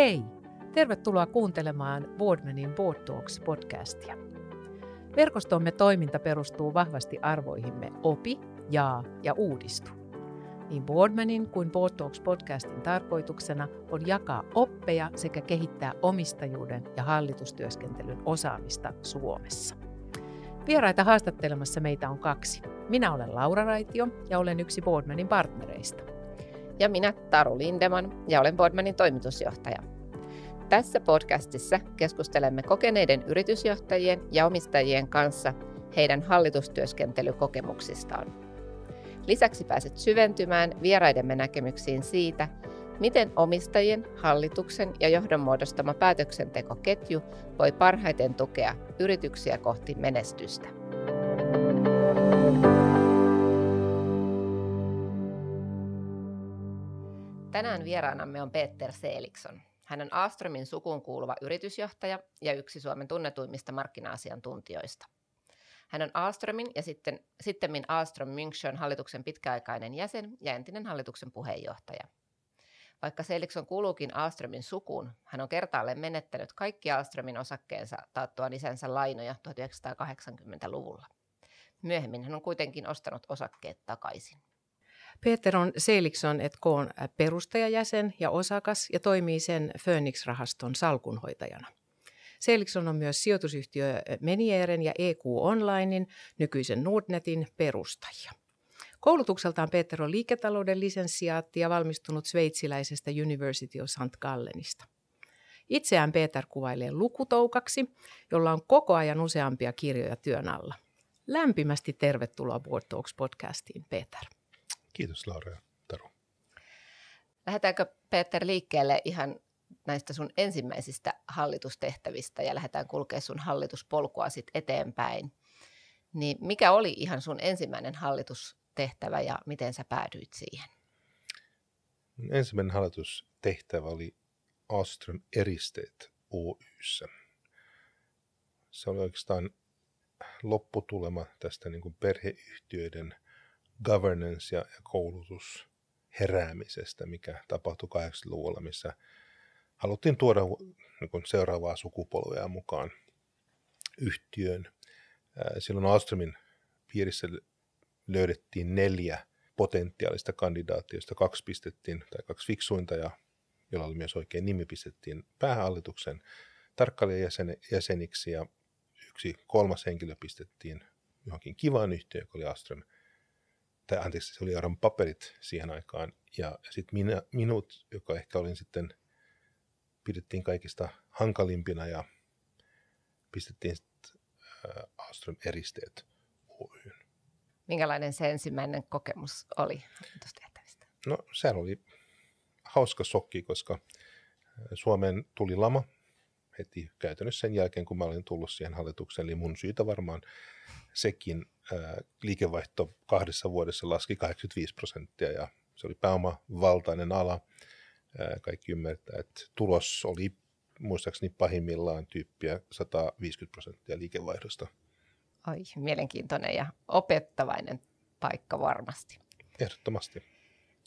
Hei! Tervetuloa kuuntelemaan Boardmanin Board Talks podcastia. Verkostomme toiminta perustuu vahvasti arvoihimme opi, jaa ja uudistu. Niin Boardmanin kuin Board Talks podcastin tarkoituksena on jakaa oppeja sekä kehittää omistajuuden ja hallitustyöskentelyn osaamista Suomessa. Vieraita haastattelemassa meitä on kaksi. Minä olen Laura Raitio ja olen yksi Boardmanin partnereista. Ja minä Taru Lindeman ja olen Boardmanin toimitusjohtaja. Tässä podcastissa keskustelemme kokeneiden yritysjohtajien ja omistajien kanssa heidän hallitustyöskentelykokemuksistaan. Lisäksi pääset syventymään vieraidemme näkemyksiin siitä, miten omistajien, hallituksen ja johdon muodostama päätöksentekoketju voi parhaiten tukea yrityksiä kohti menestystä. Tänään vieraanamme on Peter Seelikson. Hän on Astromin sukuun kuuluva yritysjohtaja ja yksi Suomen tunnetuimmista markkina-asiantuntijoista. Hän on Astromin ja sitten, sittemmin Astrom München hallituksen pitkäaikainen jäsen ja entinen hallituksen puheenjohtaja. Vaikka Seelikson kuuluukin Astromin sukuun, hän on kertaalleen menettänyt kaikki Astromin osakkeensa taattua isänsä lainoja 1980-luvulla. Myöhemmin hän on kuitenkin ostanut osakkeet takaisin. Peter on Seelikson Etkoon perustajajäsen ja osakas ja toimii sen Phoenix-rahaston salkunhoitajana. Seelikson on myös sijoitusyhtiö Menieren ja EQ Onlinein, nykyisen Nordnetin perustajia. Koulutukseltaan Peter on liiketalouden lisenssiaatti ja valmistunut sveitsiläisestä University of St. Gallenista. Itseään Peter kuvailee lukutoukaksi, jolla on koko ajan useampia kirjoja työn alla. Lämpimästi tervetuloa Board Talks podcastiin, Peter. Kiitos Laura ja Taru. Lähdetäänkö Peter liikkeelle ihan näistä sun ensimmäisistä hallitustehtävistä ja lähdetään kulkemaan sun hallituspolkua sit eteenpäin. Niin mikä oli ihan sun ensimmäinen hallitustehtävä ja miten sä päädyit siihen? Ensimmäinen hallitustehtävä oli Astron Eristeet Oyssä. Se oli oikeastaan lopputulema tästä niin kuin perheyhtiöiden – governance ja, ja koulutus heräämisestä, mikä tapahtui 80-luvulla, missä haluttiin tuoda niin seuraavaa sukupolvea mukaan yhtiöön. Silloin Alstromin piirissä löydettiin neljä potentiaalista kandidaattia, kaksi pistettiin, tai kaksi fiksuinta, ja jolla oli myös oikein nimi, pistettiin päähallituksen tarkkailijajäseniksi, ja yksi kolmas henkilö pistettiin johonkin kivaan yhtiöön, joka oli Astron tai anteeksi, se oli Aron paperit siihen aikaan, ja sitten minä, minut, joka ehkä olin sitten, pidettiin kaikista hankalimpina, ja pistettiin sitten äh, Astron eristeet Oyn. Minkälainen se ensimmäinen kokemus oli tehtävistä? No sehän oli hauska shokki, koska Suomeen tuli lama heti käytännössä sen jälkeen, kun mä olin tullut siihen hallitukseen, eli mun syytä varmaan sekin liikevaihto kahdessa vuodessa laski 85 prosenttia ja se oli pääomavaltainen ala. Kaikki ymmärtää, että tulos oli muistaakseni pahimmillaan tyyppiä 150 prosenttia liikevaihdosta. Oi, mielenkiintoinen ja opettavainen paikka varmasti. Ehdottomasti.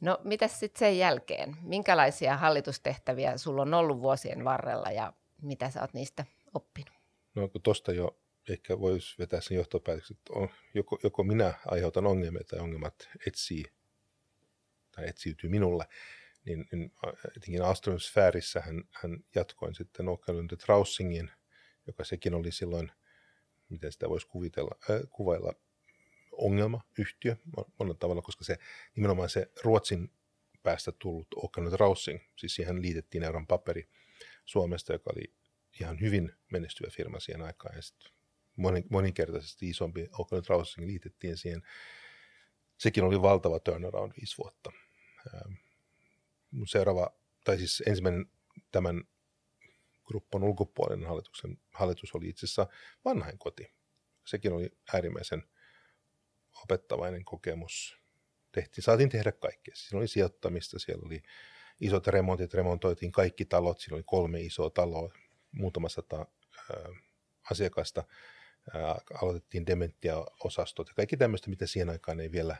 No, mitä sitten sen jälkeen? Minkälaisia hallitustehtäviä sulla on ollut vuosien varrella ja mitä sä oot niistä oppinut? No, kun tuosta jo ehkä voisi vetää sen johtopäätöksen, että on, joko, joko minä aiheutan ongelmia tai ongelmat etsii tai etsiytyy minulle, niin, niin etenkin Astron sfäärissä hän, hän jatkoin sitten Oaklund Traussingin, joka sekin oli silloin, miten sitä voisi kuvitella, äh, kuvailla, ongelmayhtiö monella tavalla, koska se nimenomaan se Ruotsin päästä tullut Oaklund Traussing, siis siihen liitettiin euron paperi Suomesta, joka oli ihan hyvin menestyvä firma siihen aikaan, ja sitten moninkertaisesti isompi Oakland Rousing liitettiin siihen. Sekin oli valtava turnaround viisi vuotta. Ähm, seuraava, tai siis ensimmäinen tämän gruppan ulkopuolinen hallituksen, hallitus oli itse asiassa vanhainkoti. Sekin oli äärimmäisen opettavainen kokemus. Tehtiin, saatiin tehdä kaikkea. Siinä oli sijoittamista, siellä oli isot remontit, remontoitiin kaikki talot, siinä oli kolme isoa taloa, muutama sata ää, asiakasta ää, aloitettiin dementia-osastot ja kaikki tämmöistä, mitä siihen aikaan ei vielä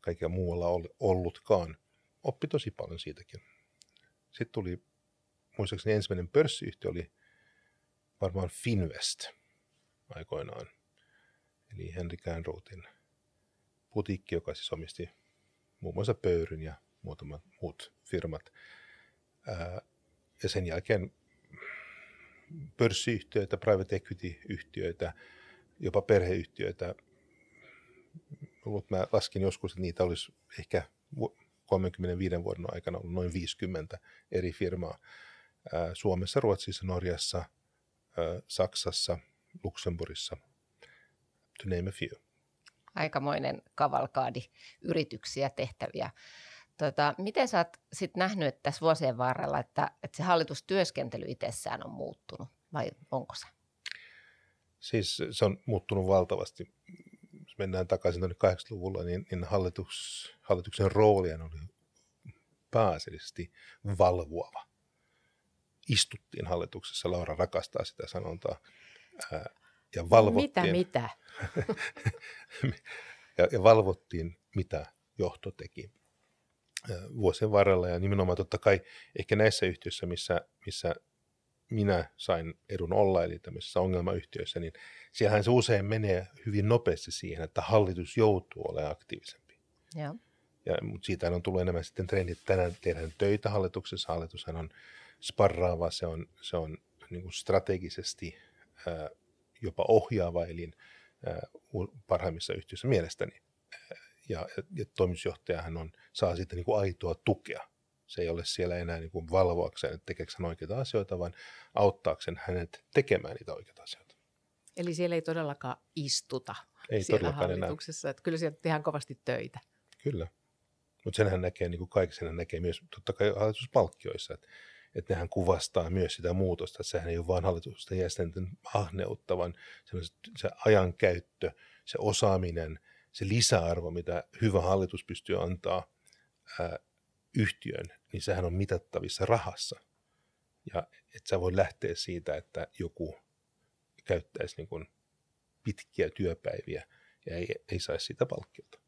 kaikkea muualla ollutkaan. Oppi tosi paljon siitäkin. Sitten tuli muistaakseni ensimmäinen pörssiyhtiö oli varmaan Finvest aikoinaan. Eli Henry Canroutin putiikki, joka siis omisti muun muassa Pöyryn ja muutamat muut firmat. Ja sen jälkeen pörssiyhtiöitä, private equity-yhtiöitä, jopa perheyhtiöitä. Mä laskin joskus, että niitä olisi ehkä 35 vuoden aikana ollut noin 50 eri firmaa. Suomessa, Ruotsissa, Norjassa, Saksassa, Luxemburgissa, to name a few. Aikamoinen kavalkaadi yrityksiä, tehtäviä. Tota, miten sä oot sit nähnyt että tässä vuosien varrella, että, että se hallitustyöskentely itsessään on muuttunut, vai onko se? Siis se on muuttunut valtavasti. Jos mennään takaisin tuonne 80-luvulla, niin, niin hallitus, hallituksen roolien oli pääasiallisesti valvoava. Istuttiin hallituksessa, Laura rakastaa sitä sanontaa, ää, ja valvottiin. Mitä, mitä? ja, ja valvottiin, mitä johto teki vuosien varrella ja nimenomaan totta kai ehkä näissä yhtiöissä, missä, missä minä sain edun olla, eli tämmöisissä ongelmayhtiöissä, niin siellähän se usein menee hyvin nopeasti siihen, että hallitus joutuu olemaan aktiivisempi. Ja. Ja, mutta siitä on tullut enemmän sitten trendit. Tänään tehdään töitä hallituksessa. Hallitushan on sparraava, se on, se on niin kuin strategisesti ää, jopa ohjaava elin ää, parhaimmissa yhtiöissä mielestäni ja, ja toimitusjohtajahan on, saa sitten niin kuin aitoa tukea. Se ei ole siellä enää niin kuin valvoakseen, että tekeekö hän oikeita asioita, vaan auttaakseen hänet tekemään niitä oikeita asioita. Eli siellä ei todellakaan istuta ei siellä hallituksessa, enää. että kyllä siellä tehdään kovasti töitä. Kyllä, mutta senhän näkee, niin kuin kaikki senhän näkee myös totta kai hallituspalkkioissa, että, että nehän kuvastaa myös sitä muutosta, että sehän ei ole vain hallitusten jäsenten ahneutta, vaan se, se ajankäyttö, se osaaminen – se lisäarvo, mitä hyvä hallitus pystyy antaa ää, yhtiön, niin sehän on mitattavissa rahassa. Ja että sä voi lähteä siitä, että joku käyttäisi niin pitkiä työpäiviä ja ei, ei saisi siitä palkkiota.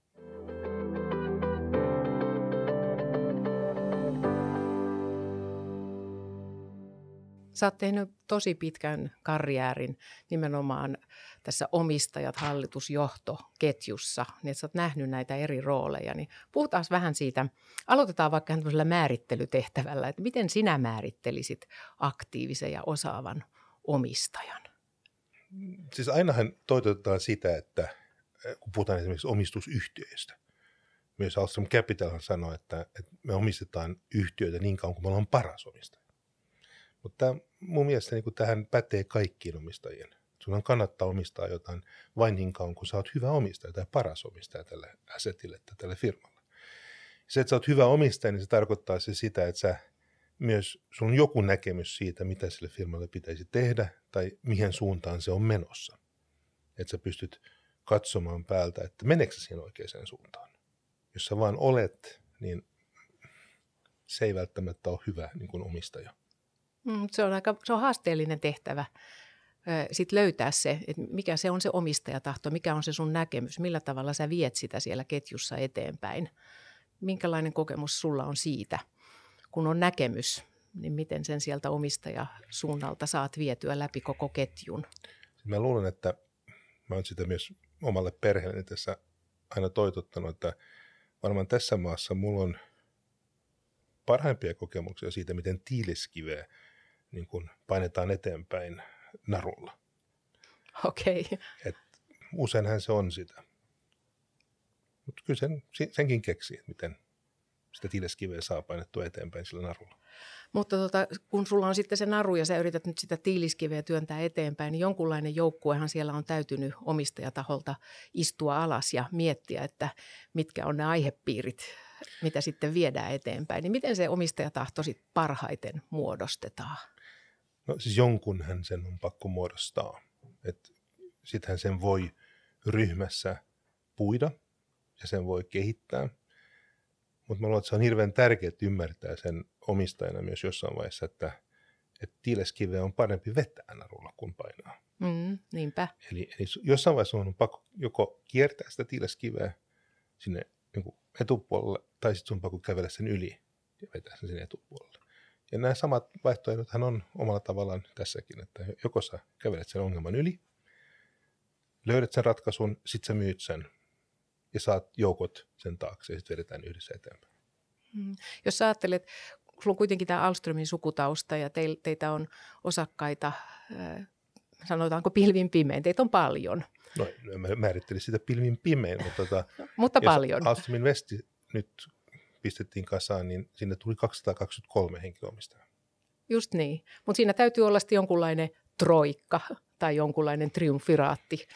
Sä oot tehnyt tosi pitkän karjäärin nimenomaan tässä omistajat, hallitusjohto ketjussa, niin että sä oot nähnyt näitä eri rooleja. Niin puhutaan vähän siitä, aloitetaan vaikka tämmöisellä määrittelytehtävällä, että miten sinä määrittelisit aktiivisen ja osaavan omistajan? Siis ainahan toitotetaan sitä, että kun puhutaan esimerkiksi omistusyhtiöistä, myös Alstrom Capital sanoo, että, että me omistetaan yhtiöitä niin kauan kuin me ollaan paras omistaja. Mutta mun mielestä niin tähän pätee kaikkiin omistajien. Sun kannattaa omistaa jotain vain niin kauan, kun sä oot hyvä omistaja tai paras omistaja tälle assetille tai tälle firmalle. Se, että sä oot hyvä omistaja, niin se tarkoittaa se sitä, että sä myös, sun joku näkemys siitä, mitä sille firmalle pitäisi tehdä tai mihin suuntaan se on menossa. Että sä pystyt katsomaan päältä, että meneekö siihen oikeaan suuntaan. Jos sä vaan olet, niin se ei välttämättä ole hyvä niin kuin omistaja. Mm, se on aika se on haasteellinen tehtävä sit löytää se, että mikä se on se omistajatahto, mikä on se sun näkemys, millä tavalla sä viet sitä siellä ketjussa eteenpäin. Minkälainen kokemus sulla on siitä, kun on näkemys, niin miten sen sieltä omistajasuunnalta saat vietyä läpi koko ketjun? Mä luulen, että mä oon sitä myös omalle perheelleni tässä aina toitottanut, että varmaan tässä maassa mulla on parhaimpia kokemuksia siitä, miten tiiliskiveä niin kuin painetaan eteenpäin narulla. Okei. Okay. useinhan se on sitä. Mutta kyllä sen, senkin keksii, että miten sitä tiileskiveä saa painettua eteenpäin sillä narulla. Mutta tota, kun sulla on sitten se naru ja sä yrität nyt sitä tiiliskiveä työntää eteenpäin, niin jonkunlainen joukkuehan siellä on täytynyt omistajataholta istua alas ja miettiä, että mitkä on ne aihepiirit, mitä sitten viedään eteenpäin. Niin miten se omistajatahto sitten parhaiten muodostetaan? No siis jonkunhan sen on pakko muodostaa. Sittenhän sen voi ryhmässä puida ja sen voi kehittää. Mutta mä luulen, että se on hirveän tärkeää ymmärtää sen omistajana myös jossain vaiheessa, että, että tiileskiveä on parempi vetää narulla kuin painaa. Mm, niinpä. Eli, eli jossain vaiheessa on pakko joko kiertää sitä tiileskiveä sinne niin etupuolelle, tai sitten on pakko kävellä sen yli ja vetää sen sinne etupuolelle. Ja nämä samat vaihtoehdothan on omalla tavallaan tässäkin, että joko sä kävelet sen ongelman yli, löydät sen ratkaisun, sit sä myyt sen ja saat joukot sen taakse ja sitten vedetään yhdessä eteenpäin. Mm. Jos sä ajattelet, sulla on kuitenkin tämä Alströmin sukutausta ja teitä on osakkaita, sanotaanko pilvin pimein, teitä on paljon. No, mä määrittelin sitä pilvin pimein, mutta, tota, mutta paljon. Alströmin Vesti nyt pistettiin kasaan, niin sinne tuli 223 henkilöomistajaa. Just niin, mutta siinä täytyy olla jonkunlainen troikka tai jonkunlainen triumfiraatti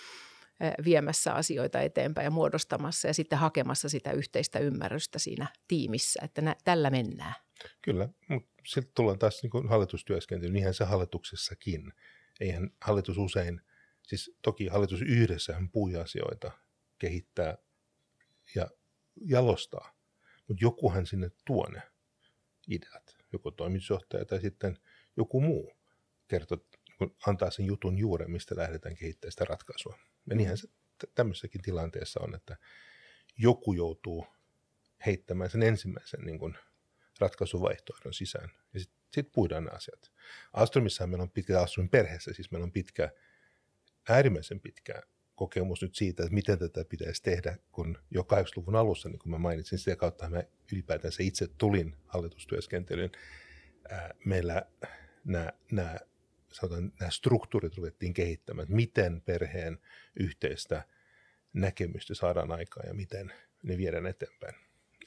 viemässä asioita eteenpäin ja muodostamassa ja sitten hakemassa sitä yhteistä ymmärrystä siinä tiimissä, että nä, tällä mennään. Kyllä, mutta sitten tullaan taas niin hallitustyöskentelyyn, niinhän se hallituksessakin. Eihän hallitus usein, siis toki hallitus yhdessä pui asioita, kehittää ja jalostaa, mutta jokuhan sinne tuo ne ideat, joko toimitusjohtaja tai sitten joku muu kertoo, antaa sen jutun juuren, mistä lähdetään kehittämään sitä ratkaisua. Ja niinhän se tämmöisessäkin tilanteessa on, että joku joutuu heittämään sen ensimmäisen niin kuin, ratkaisuvaihtoehdon sisään. Ja sitten sit puidaan nämä asiat. Astromissahan meillä on pitkä, Astromin perheessä siis meillä on pitkä, äärimmäisen pitkä kokemus nyt siitä, että miten tätä pitäisi tehdä, kun jo 80-luvun alussa, niin kuin mä mainitsin, sitä kautta mä ylipäätänsä itse tulin hallitustyöskentelyyn. Meillä nämä, nämä, sanotaan, nämä struktuurit ruvettiin kehittämään, että miten perheen yhteistä näkemystä saadaan aikaan ja miten ne viedään eteenpäin.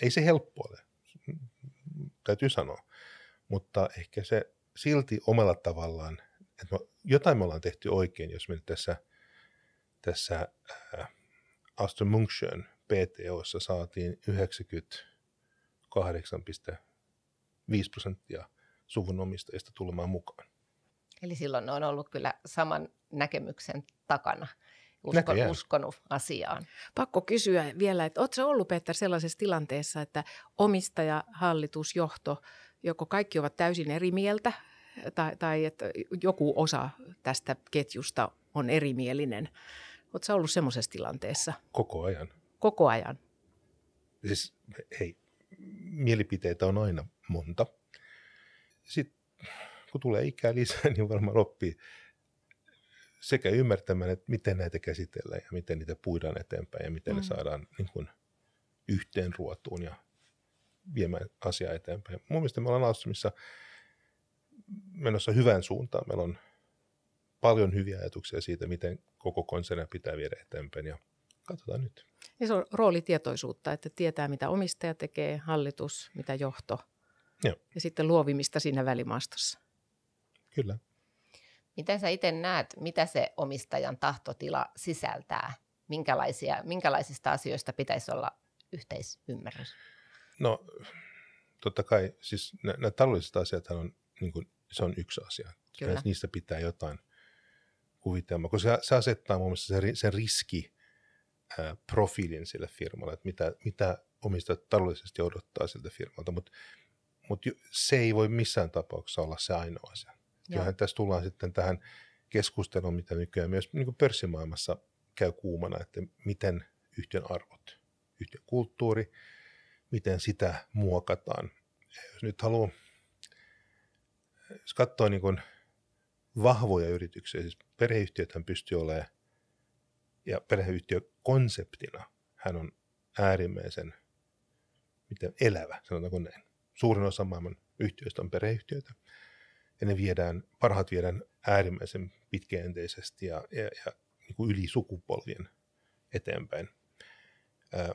Ei se helppo ole, täytyy sanoa, mutta ehkä se silti omalla tavallaan, että jotain me ollaan tehty oikein, jos me nyt tässä – tässä äh, Aston Munction PTOssa saatiin 98,5 prosenttia suvun omistajista tulemaan mukaan. Eli silloin ne on ollut kyllä saman näkemyksen takana, usko, uskonut asiaan. Pakko kysyä vielä, että oletko ollut Peter sellaisessa tilanteessa, että omistaja, hallitus, johto, joko kaikki ovat täysin eri mieltä tai, tai että joku osa tästä ketjusta on erimielinen Oletko ollut semmoisessa tilanteessa? Koko ajan. Koko ajan? Siis hei, mielipiteitä on aina monta. Sitten kun tulee ikää lisää, niin varmaan oppii sekä ymmärtämään, että miten näitä käsitellään ja miten niitä puidaan eteenpäin ja miten mm. ne saadaan niin kuin, yhteen ruotuun ja viemään asiaa eteenpäin. Mun mielestä me ollaan Alstromissa menossa hyvään suuntaan. Meillä on paljon hyviä ajatuksia siitä, miten koko konsernia pitää viedä eteenpäin ja katsotaan nyt. Ja se on roolitietoisuutta, että tietää mitä omistaja tekee, hallitus, mitä johto Joo. ja sitten luovimista siinä välimaastossa. Kyllä. Miten sä itse näet, mitä se omistajan tahtotila sisältää? Minkälaisia, minkälaisista asioista pitäisi olla yhteisymmärrys? No totta kai, siis nämä taloudelliset asiat on, niin kuin, se on yksi asia. Kyllä. Niistä pitää jotain – kuvitelma, koska se, se asettaa muun muassa sen, sen riski profiilin sille firmalle, että mitä, mitä omistajat taloudellisesti odottaa siltä firmalta, mutta mut se ei voi missään tapauksessa olla se ainoa asia. Kyllähän tässä tullaan sitten tähän keskusteluun, mitä nykyään myös niin kuin pörssimaailmassa käy kuumana, että miten yhtiön arvot, yhtiön kulttuuri, miten sitä muokataan. Jos nyt haluaa, jos katsoo niin kuin vahvoja yrityksiä, siis perheyhtiöthän pystyy olemaan, ja perheyhtiö konseptina hän on äärimmäisen miten elävä, sanotaanko näin. Suurin osa maailman yhtiöistä on perheyhtiöitä, ja ne viedään, parhaat viedään äärimmäisen pitkäjänteisesti ja, ja, ja niin kuin yli sukupolvien eteenpäin.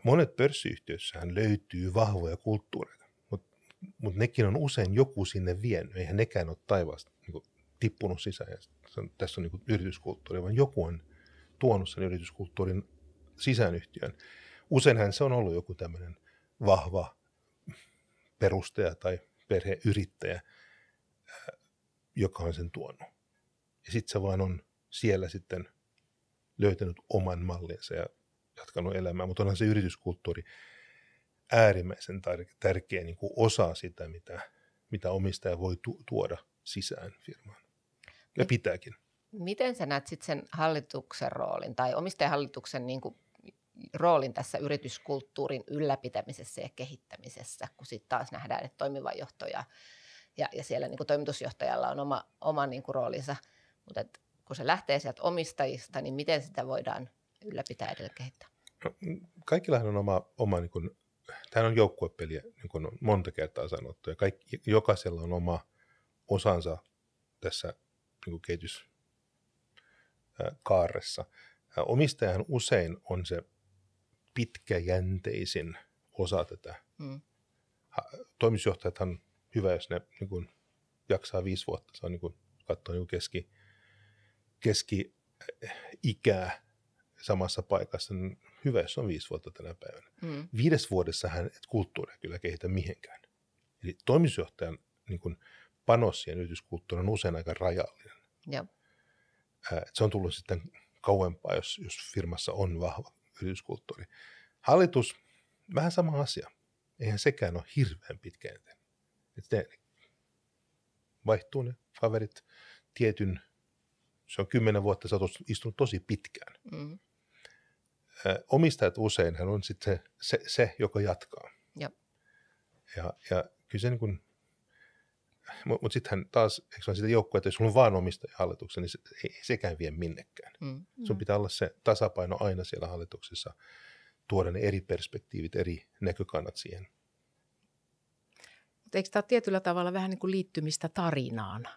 monet pörssiyhtiöissähän löytyy vahvoja kulttuureita, mutta mut nekin on usein joku sinne vienyt, eihän nekään ole taivaasta niin tippunut sisään. Ja tässä on niin yrityskulttuuri, vaan joku on tuonut sen yrityskulttuurin sisään yhtiön. Useinhän se on ollut joku tämmöinen vahva perustaja tai perheyrittäjä, joka on sen tuonut. Ja sitten se vaan on siellä sitten löytänyt oman mallinsa ja jatkanut elämää, mutta onhan se yrityskulttuuri äärimmäisen tärkeä niin kuin osa sitä, mitä, mitä omistaja voi tu- tuoda sisään firmaan. Ja pitääkin. Miten sä näet sitten sen hallituksen roolin tai omistajahallituksen niin kuin roolin tässä yrityskulttuurin ylläpitämisessä ja kehittämisessä, kun sitten taas nähdään, että toimiva johto ja, ja, ja siellä niin kuin toimitusjohtajalla on oma, oma niin kuin roolinsa, mutta et, kun se lähtee sieltä omistajista, niin miten sitä voidaan ylläpitää edelleen kehittää? No, kaikillahan on oma, oma niin kuin, tämä on joukkuepeli, niin kuin on monta kertaa sanottu, ja kaikki, jokaisella on oma osansa tässä niin kehityskaaressa. Omistajahan usein on se pitkäjänteisin osa tätä. Mm. Toimitusjohtajathan hyvä, jos ne niin kuin, jaksaa viisi vuotta. Se on niin kuin, katsoa niin keski, keski-ikää samassa paikassa. Niin hyvä, jos on viisi vuotta tänä päivänä. Mm. Viides vuodessa hän et kulttuuria kyllä kehitä mihinkään. Eli toimitusjohtajan niin kuin, panos siihen yrityskulttuuriin on usein aika rajallinen. Ja. se on tullut sitten kauempaa, jos, jos firmassa on vahva yrityskulttuuri. Hallitus, vähän sama asia. Eihän sekään ole hirveän pitkä eteen. Että ne vaihtuu ne kaverit tietyn, se on kymmenen vuotta, sä oot istunut tosi pitkään. Mm. omistajat usein hän on sitten se, se, se, joka jatkaa. Ja, ja, ja kyllä se niin kuin, mutta mut sittenhän taas, eikö se ole sitä joukkoa, että jos sulla on vaan omistaja hallituksen, niin se, ei sekään vie minnekään. Mm. Sun pitää olla se tasapaino aina siellä hallituksessa, tuoda ne eri perspektiivit, eri näkökannat siihen. Mutta eikö tämä ole tietyllä tavalla vähän niin kuin liittymistä tarinaan?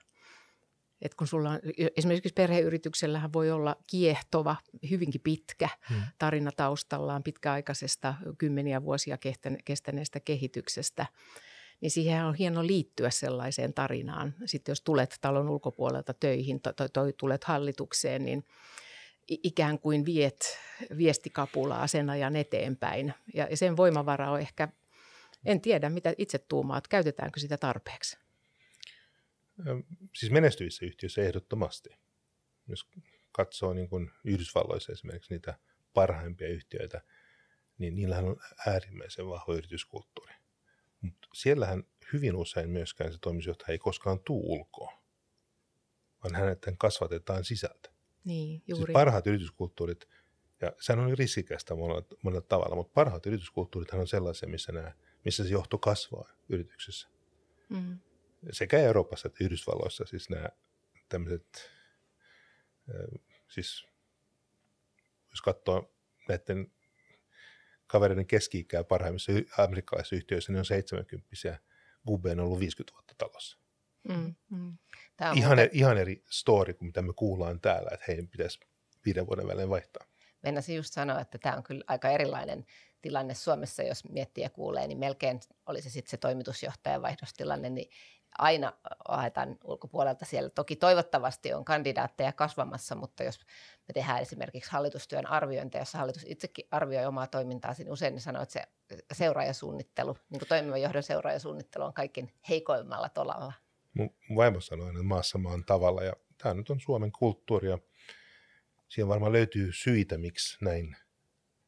Et kun sulla on, esimerkiksi perheyrityksellähän voi olla kiehtova, hyvinkin pitkä hmm. tarina taustallaan pitkäaikaisesta, kymmeniä vuosia kestäneestä kehityksestä niin siihen on hieno liittyä sellaiseen tarinaan. Sitten jos tulet talon ulkopuolelta töihin tai tulet hallitukseen, niin ikään kuin viet viestikapulaa sen ajan eteenpäin. Ja sen voimavara on ehkä, en tiedä mitä itse tuumaat, käytetäänkö sitä tarpeeksi? Siis menestyissä yhtiöissä ehdottomasti. Jos katsoo niin kuin Yhdysvalloissa esimerkiksi niitä parhaimpia yhtiöitä, niin niillähän on äärimmäisen vahva yrityskulttuuri. Siellähän hyvin usein myöskään se toimitusjohtaja ei koskaan tuu ulkoa, vaan hänet kasvatetaan sisältä. Niin, siis juuri. Siis parhaat yrityskulttuurit, ja sehän on riskikästä monella, monella tavalla, mutta parhaat yrityskulttuurit on sellaisia, missä, nämä, missä se johto kasvaa yrityksessä. Mm. Sekä Euroopassa että Yhdysvalloissa siis nämä tämmöiset, siis jos katsoo näiden kavereiden keski-ikää parhaimmissa amerikkalaisissa yhtiöissä, niin on 70 Gubbe on ollut 50 vuotta talossa. Mm, mm. Tämä on ihan, muuten... ihan eri story kuin mitä me kuullaan täällä, että heidän pitäisi viiden vuoden välein vaihtaa. Mennäisin just sanoa, että tämä on kyllä aika erilainen tilanne Suomessa, jos miettii ja kuulee, niin melkein oli se sitten se toimitusjohtajan vaihdostilanne, niin aina haetaan ulkopuolelta siellä. Toki toivottavasti on kandidaatteja kasvamassa, mutta jos me tehdään esimerkiksi hallitustyön arviointia, jossa hallitus itsekin arvioi omaa toimintaa, niin usein ne sanoo, että se seuraajasuunnittelu, niin kuin toimivan johdon seuraajasuunnittelu on kaikkein heikoimmalla tolalla. Mun vaimo sanoi että maassa maan tavalla, ja tämä nyt on Suomen kulttuuri, ja siihen varmaan löytyy syitä, miksi näin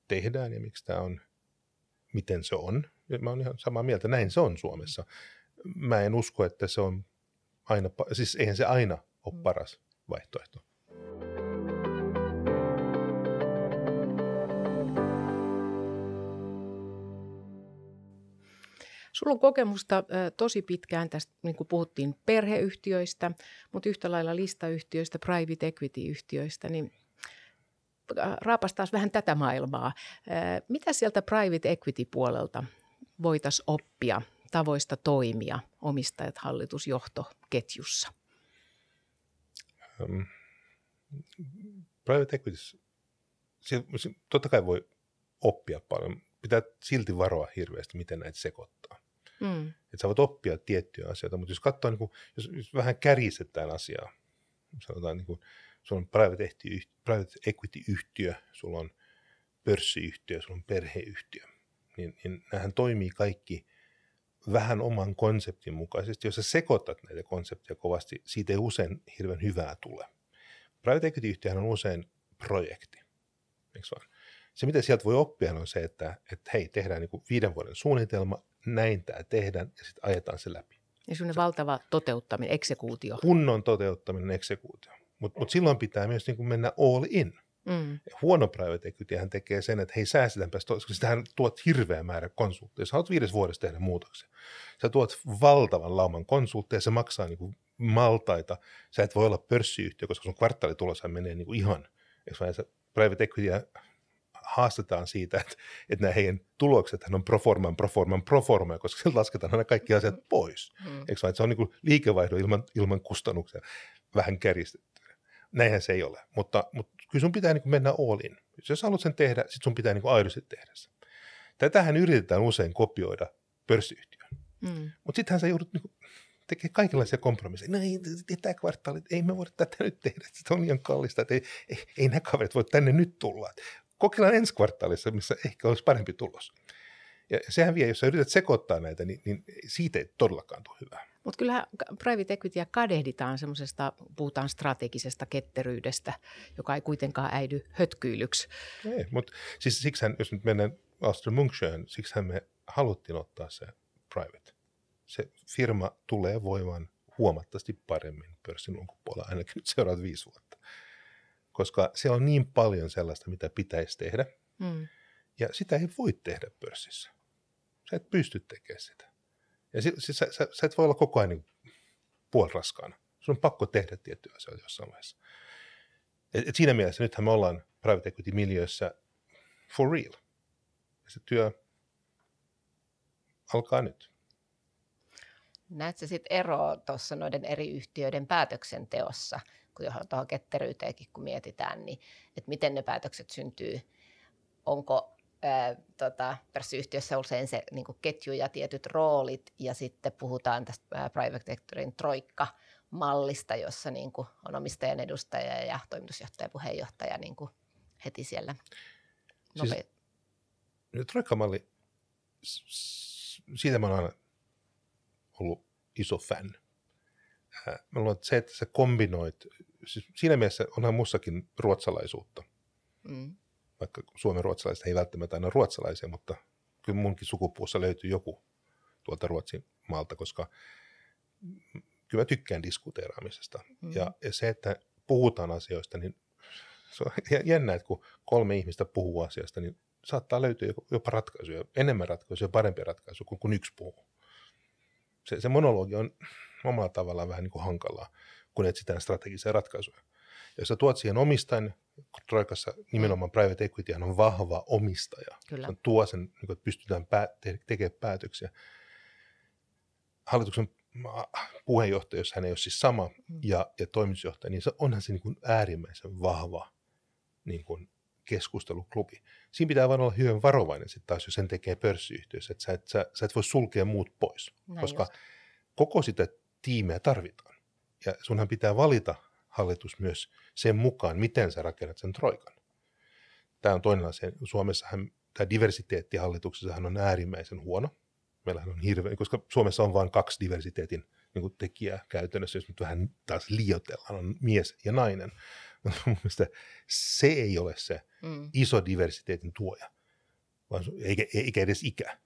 tehdään ja miksi tämä on, miten se on. Mä oon ihan samaa mieltä, näin se on Suomessa mä en usko, että se on aina, siis eihän se aina ole mm. paras vaihtoehto. Sulla on kokemusta tosi pitkään tästä, niin kuin puhuttiin perheyhtiöistä, mutta yhtä lailla listayhtiöistä, private equity-yhtiöistä, niin raapastaan vähän tätä maailmaa. Mitä sieltä private equity-puolelta voitaisiin oppia tavoista toimia omistajat hallitusjohtoketjussa? Um, private equity, totta kai voi oppia paljon. Pitää silti varoa hirveästi, miten näitä sekoittaa. Mm. Että sä voit oppia tiettyjä asioita, mutta jos katsoo, niin kuin, jos, jos vähän kärjistetään asiaa, sanotaan niin kuin, sulla on private, private equity-yhtiö, sulla on pörssiyhtiö, sulla on perheyhtiö, niin, niin nämähän toimii kaikki vähän oman konseptin mukaisesti. Jos sä sekoitat näitä konsepteja kovasti, siitä ei usein hirveän hyvää tule. Private equity on usein projekti. Eikö vaan? Se, mitä sieltä voi oppia, on se, että, että hei, tehdään niin viiden vuoden suunnitelma, näin tämä tehdään, ja sitten ajetaan se läpi. Ja semmoinen valtava toteuttaminen, eksekuutio. Kunnon toteuttaminen, eksekuutio. Mutta mut silloin pitää myös niin kuin mennä all in. Mm. Huono private equity hän tekee sen, että hei säästetäänpäs, koska sitähän tuot hirveä määrä konsultteja. Sä haluat viides vuodessa tehdä muutoksia. Sä tuot valtavan lauman konsultteja, se maksaa niin kuin maltaita. Sä et voi olla pörssiyhtiö, koska sun kvartaalitulos menee niin kuin ihan. Se private equity haastetaan siitä, että, että nämä heidän tulokset on proforman, proforman, proforma, koska sieltä lasketaan aina kaikki asiat pois. Mm. Eikö että se on niin kuin liikevaihdon ilman, ilman kustannuksia vähän kärjistetty. Näinhän se ei ole, mutta, mutta kyllä sun pitää niin mennä all in. Jos haluat sen tehdä, sitten sun pitää niin aidosti tehdä se. Tätähän yritetään usein kopioida pörssiyhtiöön. Mm. Mutta sittenhän sä joudut niin tekee kaikenlaisia kompromisseja. No ei, tämä kvartaali, ei me voida tätä nyt tehdä, se on liian kallista, että ei, ei, ei nämä kaverit voi tänne nyt tulla. Kokeillaan ensi kvartaalissa, missä ehkä olisi parempi tulos. Ja sehän vie, jos sä yrität sekoittaa näitä, niin, niin siitä ei todellakaan tule hyvää. Mutta kyllähän private equityä kadehditaan semmoisesta, puhutaan strategisesta ketteryydestä, joka ei kuitenkaan äidy hötkyilyksi. Ei, mutta siis siksihän, jos nyt mennään Astrid Munksjöön, siksihän me haluttiin ottaa se private. Se firma tulee voimaan huomattavasti paremmin pörssin ulkopuolella, ainakin nyt seuraavat viisi vuotta. Koska se on niin paljon sellaista, mitä pitäisi tehdä, mm. ja sitä ei voi tehdä pörssissä. Sä et pysty tekemään sitä. Ja sit, sit, sä, sä, sä et voi olla koko ajan niin puolraskaana. Sun on pakko tehdä tiettyjä asioita jossain vaiheessa. Et, et siinä mielessä nythän me ollaan private equity miljöissä for real. Ja se työ alkaa nyt. Näetkö sitten eroa tuossa noiden eri yhtiöiden päätöksenteossa, kun johon tuohon ketteryyteenkin kun mietitään, niin että miten ne päätökset syntyy? Onko ää, tota, pörssiyhtiössä usein se niin ketju ja tietyt roolit, ja sitten puhutaan tästä ää, private sectorin troikka, mallista, jossa niin kuin on omistajan edustaja ja toimitusjohtaja puheenjohtaja niin kuin heti siellä nope- siis, Troikka-malli, siitä mä oon aina ollut iso fan. Mä luulen, että se, että sä kombinoit, siis siinä mielessä onhan mussakin ruotsalaisuutta. Mm vaikka suomen ruotsalaiset ei välttämättä aina ruotsalaisia, mutta kyllä munkin sukupuussa löytyy joku tuolta Ruotsin maalta, koska kyllä mä tykkään diskuteeraamisesta. Mm. Ja, ja se, että puhutaan asioista, niin se on jännä, että kun kolme ihmistä puhuu asiasta, niin saattaa löytyä jopa ratkaisuja, enemmän ratkaisuja, parempia ratkaisuja kuin kun yksi puhuu. Se, se monologi on omalla tavallaan vähän niin kuin hankalaa, kun etsitään strategisia ratkaisuja. Jos sä tuot siihen omistajan, Troikassa nimenomaan private equity on vahva omistaja. Kyllä. Se tuo sen, niin että pystytään pää, te, tekemään päätöksiä. Hallituksen puheenjohtaja, jos hän ei ole siis sama, mm. ja, ja toimitusjohtaja, niin se onhan se niin kuin äärimmäisen vahva niin kuin keskusteluklubi. Siinä pitää vain olla hyvin varovainen sitten taas, jos sen tekee pörssiyhtiössä, että sä et, sä, sä et voi sulkea muut pois, Näin koska just. koko sitä tiimeä tarvitaan. Ja sunhan pitää valita hallitus myös sen mukaan, miten sä rakennat sen troikan. Tämä on toinen asia. Suomessahan tämä diversiteetti hallituksessa on äärimmäisen huono. Meillähän on hirveä, koska Suomessa on vain kaksi diversiteetin niin kuin tekijää käytännössä, jos nyt vähän taas liioitellaan, on mies ja nainen. Mielestä se ei ole se mm. iso diversiteetin tuoja, vaan, eikä, eikä edes ikä,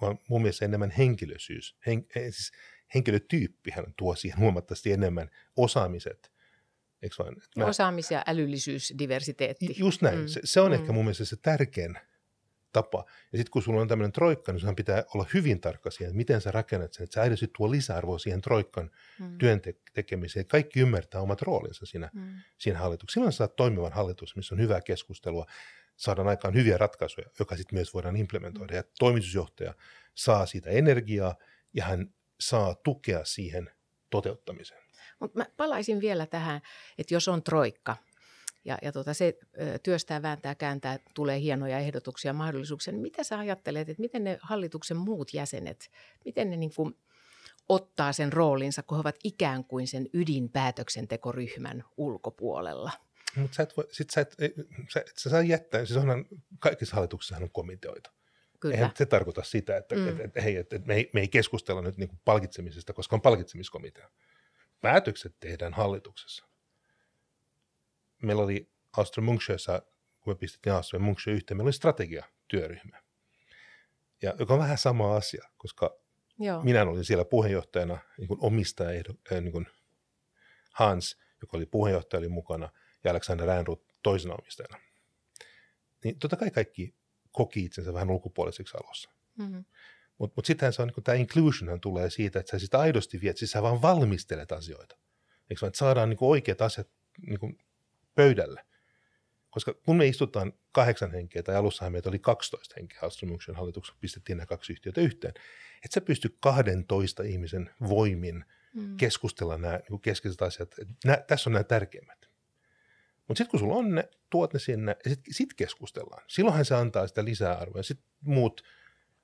vaan mun mielestä enemmän henkilöisyys. Hen, eh, siis henkilötyyppihän tuo siihen huomattavasti enemmän osaamiset, Eikö vaan? Mä... Osaamis- ja älyllisyys, diversiteetti. Just näin. Mm. Se, se on mm. ehkä mun mielestä se tärkein tapa. Ja sitten kun sulla on tämmöinen troikka, niin sun pitää olla hyvin tarkka siihen, että miten sä rakennat sen, että sä aidosti tuo lisäarvoa siihen troikkan mm. työn te- tekemiseen. Kaikki ymmärtää omat roolinsa siinä, mm. siinä hallituksessa. Silloin saat toimivan hallitus, missä on hyvää keskustelua, saadaan aikaan hyviä ratkaisuja, joka sitten myös voidaan implementoida. Ja toimitusjohtaja saa siitä energiaa ja hän saa tukea siihen toteuttamiseen. Mutta mä palaisin vielä tähän, että jos on troikka, ja, ja tota, se työstää, vääntää, kääntää, tulee hienoja ehdotuksia, mahdollisuuksia, niin mitä sä ajattelet, että miten ne hallituksen muut jäsenet, miten ne niin kuin ottaa sen roolinsa, kun he ovat ikään kuin sen ydinpäätöksentekoryhmän ulkopuolella? Mutta sä et voi, sit sä et, sä, sä saa jättää, siis onhan, kaikissa hallituksissa on komiteoita. Kyllä. Eihän se tarkoita sitä, että mm. et, et, hei, et, et me, ei, me ei keskustella nyt niin palkitsemisesta, koska on palkitsemiskomitea päätökset tehdään hallituksessa. Meillä oli Astra Munksjössä, kun me pistettiin Astra Munksjö yhteen, meillä oli strategiatyöryhmä. Ja joka on vähän sama asia, koska Joo. minä olin siellä puheenjohtajana, niin kuin omistaja, niin kuin Hans, joka oli puheenjohtaja, oli mukana, ja Alexander Ehrnrooth toisena omistajana. Niin totta kai kaikki koki itsensä vähän ulkopuoliseksi alussa. Mm-hmm. Mutta mut sittenhän se on, niin tämä inclusionhan tulee siitä, että sä sitä aidosti viet, siis sä vaan valmistelet asioita. Eikö vaan, että saadaan niin oikeat asiat niin pöydälle. Koska kun me istutaan kahdeksan henkeä, tai alussahan meitä oli 12 henkeä Astromuksen hallituksessa, pistettiin nämä kaksi yhtiötä yhteen, että sä pysty 12 ihmisen voimin mm. keskustella nämä niin keskeiset asiat. Nää, tässä on nämä tärkeimmät. Mutta sitten kun sulla on ne, tuot ne sinne ja sitten sit keskustellaan. Silloinhan se antaa sitä lisäarvoa. Sitten muut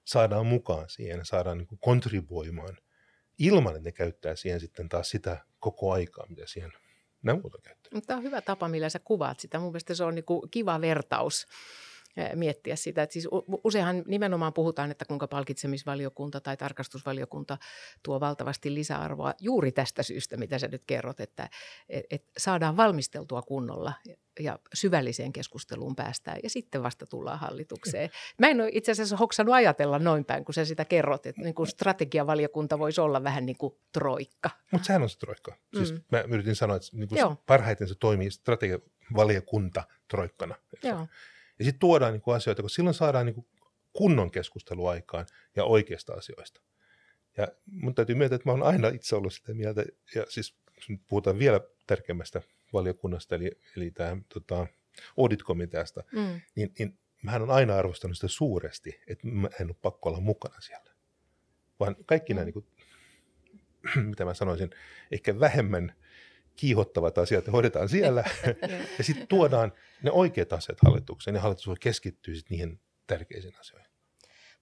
saadaan mukaan siihen, saadaan niin kontribuoimaan ilman, että ne käyttää siihen sitten taas sitä koko aikaa, mitä siihen nämä muuta käyttää. Tämä on hyvä tapa, millä sä kuvaat sitä. Mun mielestä se on niin kiva vertaus miettiä sitä. Että siis useinhan nimenomaan puhutaan, että kuinka palkitsemisvaliokunta tai tarkastusvaliokunta tuo valtavasti lisäarvoa juuri tästä syystä, mitä sä nyt kerrot, että et, et saadaan valmisteltua kunnolla ja syvälliseen keskusteluun päästään ja sitten vasta tullaan hallitukseen. Mä en ole itse asiassa hoksannut ajatella noin päin, kun sä sitä kerrot, että niin kuin strategiavaliokunta voisi olla vähän niin kuin troikka. Mutta sehän on se troikka. Siis mm. mä yritin sanoa, että niin kuin parhaiten se toimii strategiavaliokunta troikkana. Joo. Ja sitten tuodaan niin kuin asioita, koska silloin saadaan niin kuin kunnon keskustelu aikaan ja oikeista asioista. Ja mun täytyy myöntää, että mä oon aina itse ollut sitä mieltä, ja siis puhutaan vielä tärkeimmästä valiokunnasta, eli, eli tämä tota, audit-komiteasta, mm. niin, niin mähän on aina arvostanut sitä suuresti, että mä en ole pakko olla mukana siellä. Vaan kaikki nämä, niin kuin, mitä mä sanoisin, ehkä vähemmän kiihottavat asiat hoidetaan siellä ja sitten tuodaan ne oikeat asiat hallitukseen ja hallitus voi keskittyä sit niihin tärkeisiin asioihin.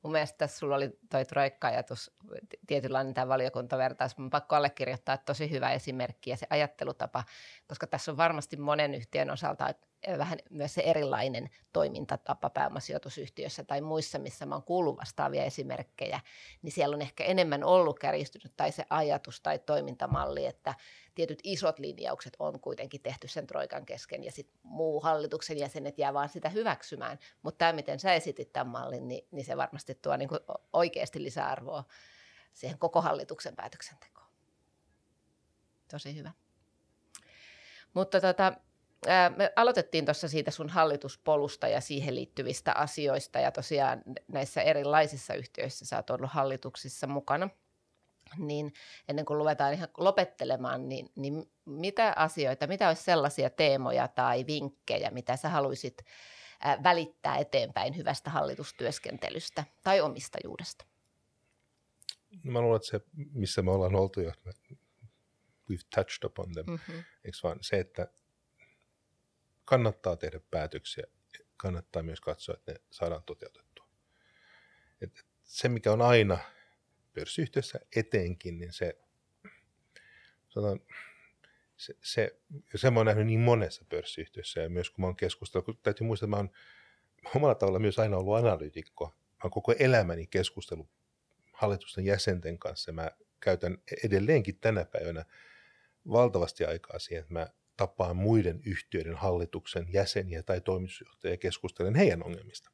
Mun mielestä tässä sulla oli toi troikka-ajatus, tietynlainen tämä valiokuntavertaus. Mun pakko allekirjoittaa tosi hyvä esimerkki ja se ajattelutapa, koska tässä on varmasti monen yhtiön osalta vähän myös se erilainen toimintatapa pääomasijoitusyhtiössä tai muissa, missä mä oon kuullut vastaavia esimerkkejä, niin siellä on ehkä enemmän ollut kärjistynyt tai se ajatus tai toimintamalli, että tietyt isot linjaukset on kuitenkin tehty sen troikan kesken ja sitten muu hallituksen jäsenet jää vaan sitä hyväksymään. Mutta tämä, miten sä esitit tämän mallin, niin, niin se varmasti tuo niin oikeasti lisäarvoa siihen koko hallituksen päätöksentekoon. Tosi hyvä. Mutta tota, me aloitettiin tuossa siitä sun hallituspolusta ja siihen liittyvistä asioista ja tosiaan näissä erilaisissa yhtiöissä sä oot ollut hallituksissa mukana. Niin ennen kuin luetaan ihan lopettelemaan, niin, niin mitä asioita, mitä olisi sellaisia teemoja tai vinkkejä, mitä sä haluaisit välittää eteenpäin hyvästä hallitustyöskentelystä tai omistajuudesta? Mä luulen, että se, missä me ollaan oltu jo, we've touched upon them, mm-hmm. eikö vaan se, että kannattaa tehdä päätöksiä, kannattaa myös katsoa, että ne saadaan toteutettua. Et se, mikä on aina pörssiyhtiössä etenkin, niin se, sanotaan, se, se, se mä oon nähnyt niin monessa pörssiyhtiössä ja myös kun mä oon keskustellut, kun täytyy muistaa, että mä oon omalla tavalla myös aina ollut analyytikko. Mä oon koko elämäni keskustellut hallitusten jäsenten kanssa. Mä käytän edelleenkin tänä päivänä valtavasti aikaa siihen, että mä tapaan muiden yhtiöiden hallituksen jäseniä tai toimitusjohtajia keskustelen heidän ongelmista.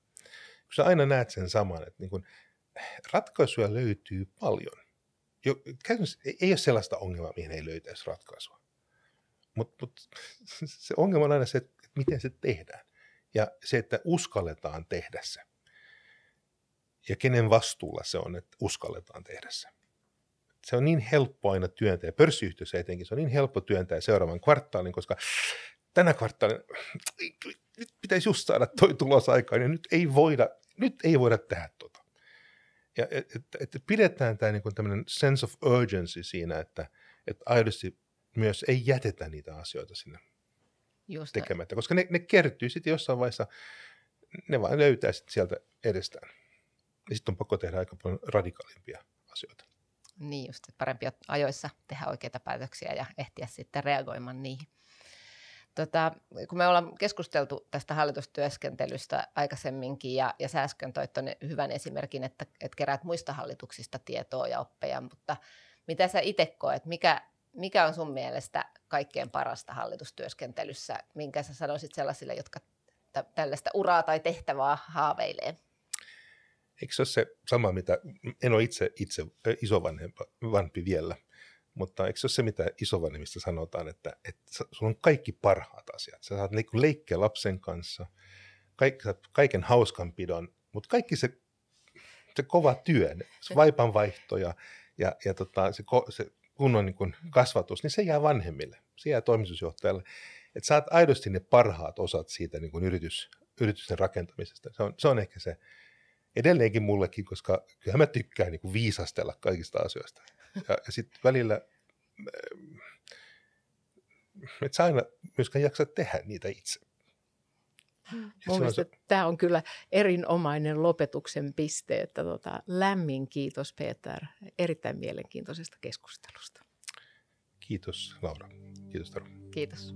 Kun sä aina näet sen saman, että niin kun ratkaisuja löytyy paljon. Jo, ei ole sellaista ongelmaa, mihin ei löytäisi ratkaisua. Mutta mut, se ongelma on aina se, että miten se tehdään. Ja se, että uskalletaan tehdä se. Ja kenen vastuulla se on, että uskalletaan tehdä se se on niin helppo aina työntää, pörssiyhtiössä etenkin, se on niin helppo työntää seuraavan kvartaalin, koska tänä kvartaalin nyt pitäisi just saada toi tulos aikaan, ja nyt ei voida, nyt ei voida tehdä tota. Ja että et, et pidetään tämä niin tämmöinen sense of urgency siinä, että et aidosti myös ei jätetä niitä asioita sinne Just tekemättä, koska ne, ne kertyy sitten jossain vaiheessa, ne vaan löytää sitten sieltä edestään. Ja sitten on pakko tehdä aika paljon radikaalimpia asioita. Niin just, että parempi ajoissa tehdä oikeita päätöksiä ja ehtiä sitten reagoimaan niihin. Tota, kun me ollaan keskusteltu tästä hallitustyöskentelystä aikaisemminkin ja, ja sä äsken toit hyvän esimerkin, että, että keräät muista hallituksista tietoa ja oppeja, mutta mitä sä itse koet, mikä, mikä on sun mielestä kaikkein parasta hallitustyöskentelyssä, minkä sä sanoisit sellaisille, jotka tällaista uraa tai tehtävää haaveilee? Eikö se ole se sama, mitä en ole itse, itse isovanhempi vielä, Mutta eikö se ole se, mitä isovanhemmista sanotaan, että, että sulla on kaikki parhaat asiat. Sä saat niinku leikkiä lapsen kanssa, kaikki, kaiken hauskanpidon, mutta kaikki se, se kova työ, se vaipanvaihto ja, ja, ja tota, se, se kunnon niin kuin kasvatus, niin se jää vanhemmille, se jää toimitusjohtajalle. Että saat aidosti ne parhaat osat siitä niin kuin yritys, yritysten rakentamisesta. Se on, se on ehkä se edelleenkin mullekin, koska kyllähän mä tykkään niin kuin viisastella kaikista asioista. Ja, ja sitten välillä, että sä aina myöskään jaksa tehdä niitä itse. se... tämä on kyllä erinomainen lopetuksen piste, että tota, lämmin kiitos Peter erittäin mielenkiintoisesta keskustelusta. Kiitos Laura. Kiitos Taru. Kiitos.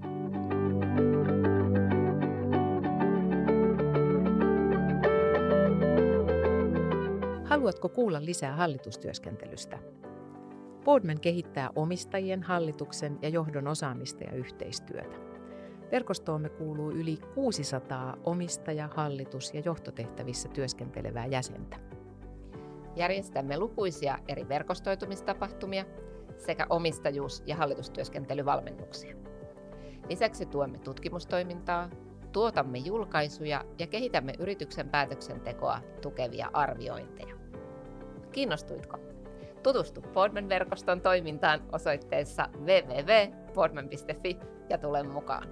Haluatko kuulla lisää hallitustyöskentelystä? Boardman kehittää omistajien, hallituksen ja johdon osaamista ja yhteistyötä. Verkostoomme kuuluu yli 600 omistaja-, hallitus- ja johtotehtävissä työskentelevää jäsentä. Järjestämme lukuisia eri verkostoitumistapahtumia sekä omistajuus- ja hallitustyöskentelyvalmennuksia. Lisäksi tuemme tutkimustoimintaa, tuotamme julkaisuja ja kehitämme yrityksen päätöksentekoa tukevia arviointeja. Kiinnostuitko? Tutustu Podman-verkoston toimintaan osoitteessa www.podman.fi ja tule mukaan.